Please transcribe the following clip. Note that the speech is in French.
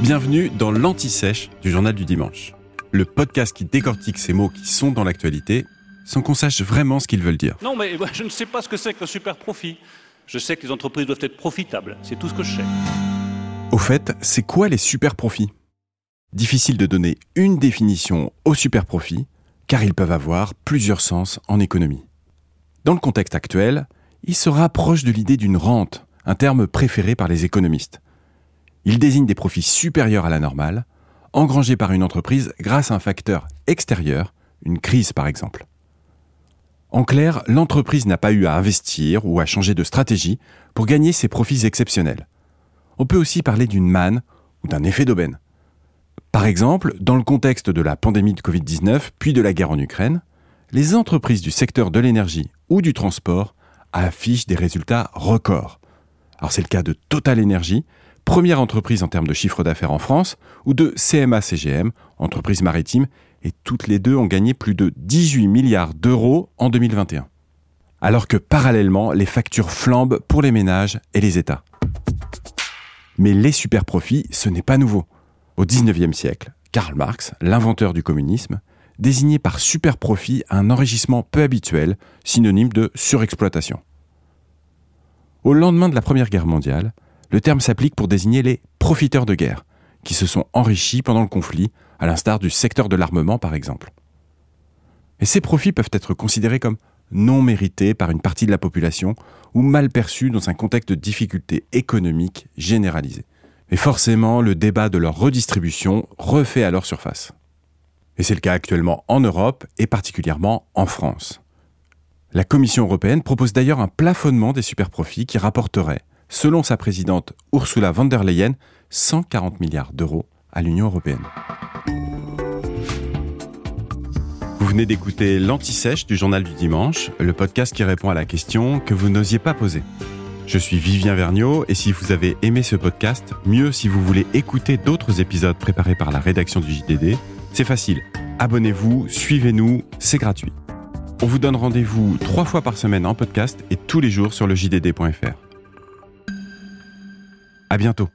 Bienvenue dans l'Anti-Sèche du Journal du Dimanche, le podcast qui décortique ces mots qui sont dans l'actualité sans qu'on sache vraiment ce qu'ils veulent dire. Non, mais je ne sais pas ce que c'est qu'un super profit. Je sais que les entreprises doivent être profitables, c'est tout ce que je sais. Au fait, c'est quoi les super profits? Difficile de donner une définition aux super profits, car ils peuvent avoir plusieurs sens en économie. Dans le contexte actuel, ils se rapprochent de l'idée d'une rente, un terme préféré par les économistes. Il désigne des profits supérieurs à la normale, engrangés par une entreprise grâce à un facteur extérieur, une crise par exemple. En clair, l'entreprise n'a pas eu à investir ou à changer de stratégie pour gagner ses profits exceptionnels. On peut aussi parler d'une manne ou d'un effet d'aubaine. Par exemple, dans le contexte de la pandémie de Covid-19 puis de la guerre en Ukraine, les entreprises du secteur de l'énergie ou du transport affichent des résultats records. Alors c'est le cas de Total Energy, première entreprise en termes de chiffre d'affaires en France, ou de CMA-CGM, entreprise maritime, et toutes les deux ont gagné plus de 18 milliards d'euros en 2021. Alors que parallèlement, les factures flambent pour les ménages et les États. Mais les super profits, ce n'est pas nouveau. Au XIXe siècle, Karl Marx, l'inventeur du communisme, désignait par super profit un enrichissement peu habituel, synonyme de surexploitation. Au lendemain de la Première Guerre mondiale, le terme s'applique pour désigner les profiteurs de guerre, qui se sont enrichis pendant le conflit, à l'instar du secteur de l'armement par exemple. Et ces profits peuvent être considérés comme non mérités par une partie de la population ou mal perçus dans un contexte de difficultés économiques généralisées. Et forcément, le débat de leur redistribution refait alors surface. Et c'est le cas actuellement en Europe et particulièrement en France. La Commission européenne propose d'ailleurs un plafonnement des superprofits qui rapporterait, selon sa présidente Ursula von der Leyen, 140 milliards d'euros à l'Union européenne. Vous venez d'écouter l'Anti-Sèche du Journal du Dimanche, le podcast qui répond à la question que vous n'osiez pas poser. Je suis Vivien Vergniaud et si vous avez aimé ce podcast, mieux si vous voulez écouter d'autres épisodes préparés par la rédaction du JDD, c'est facile. Abonnez-vous, suivez-nous, c'est gratuit. On vous donne rendez-vous trois fois par semaine en podcast et tous les jours sur le JDD.fr. À bientôt.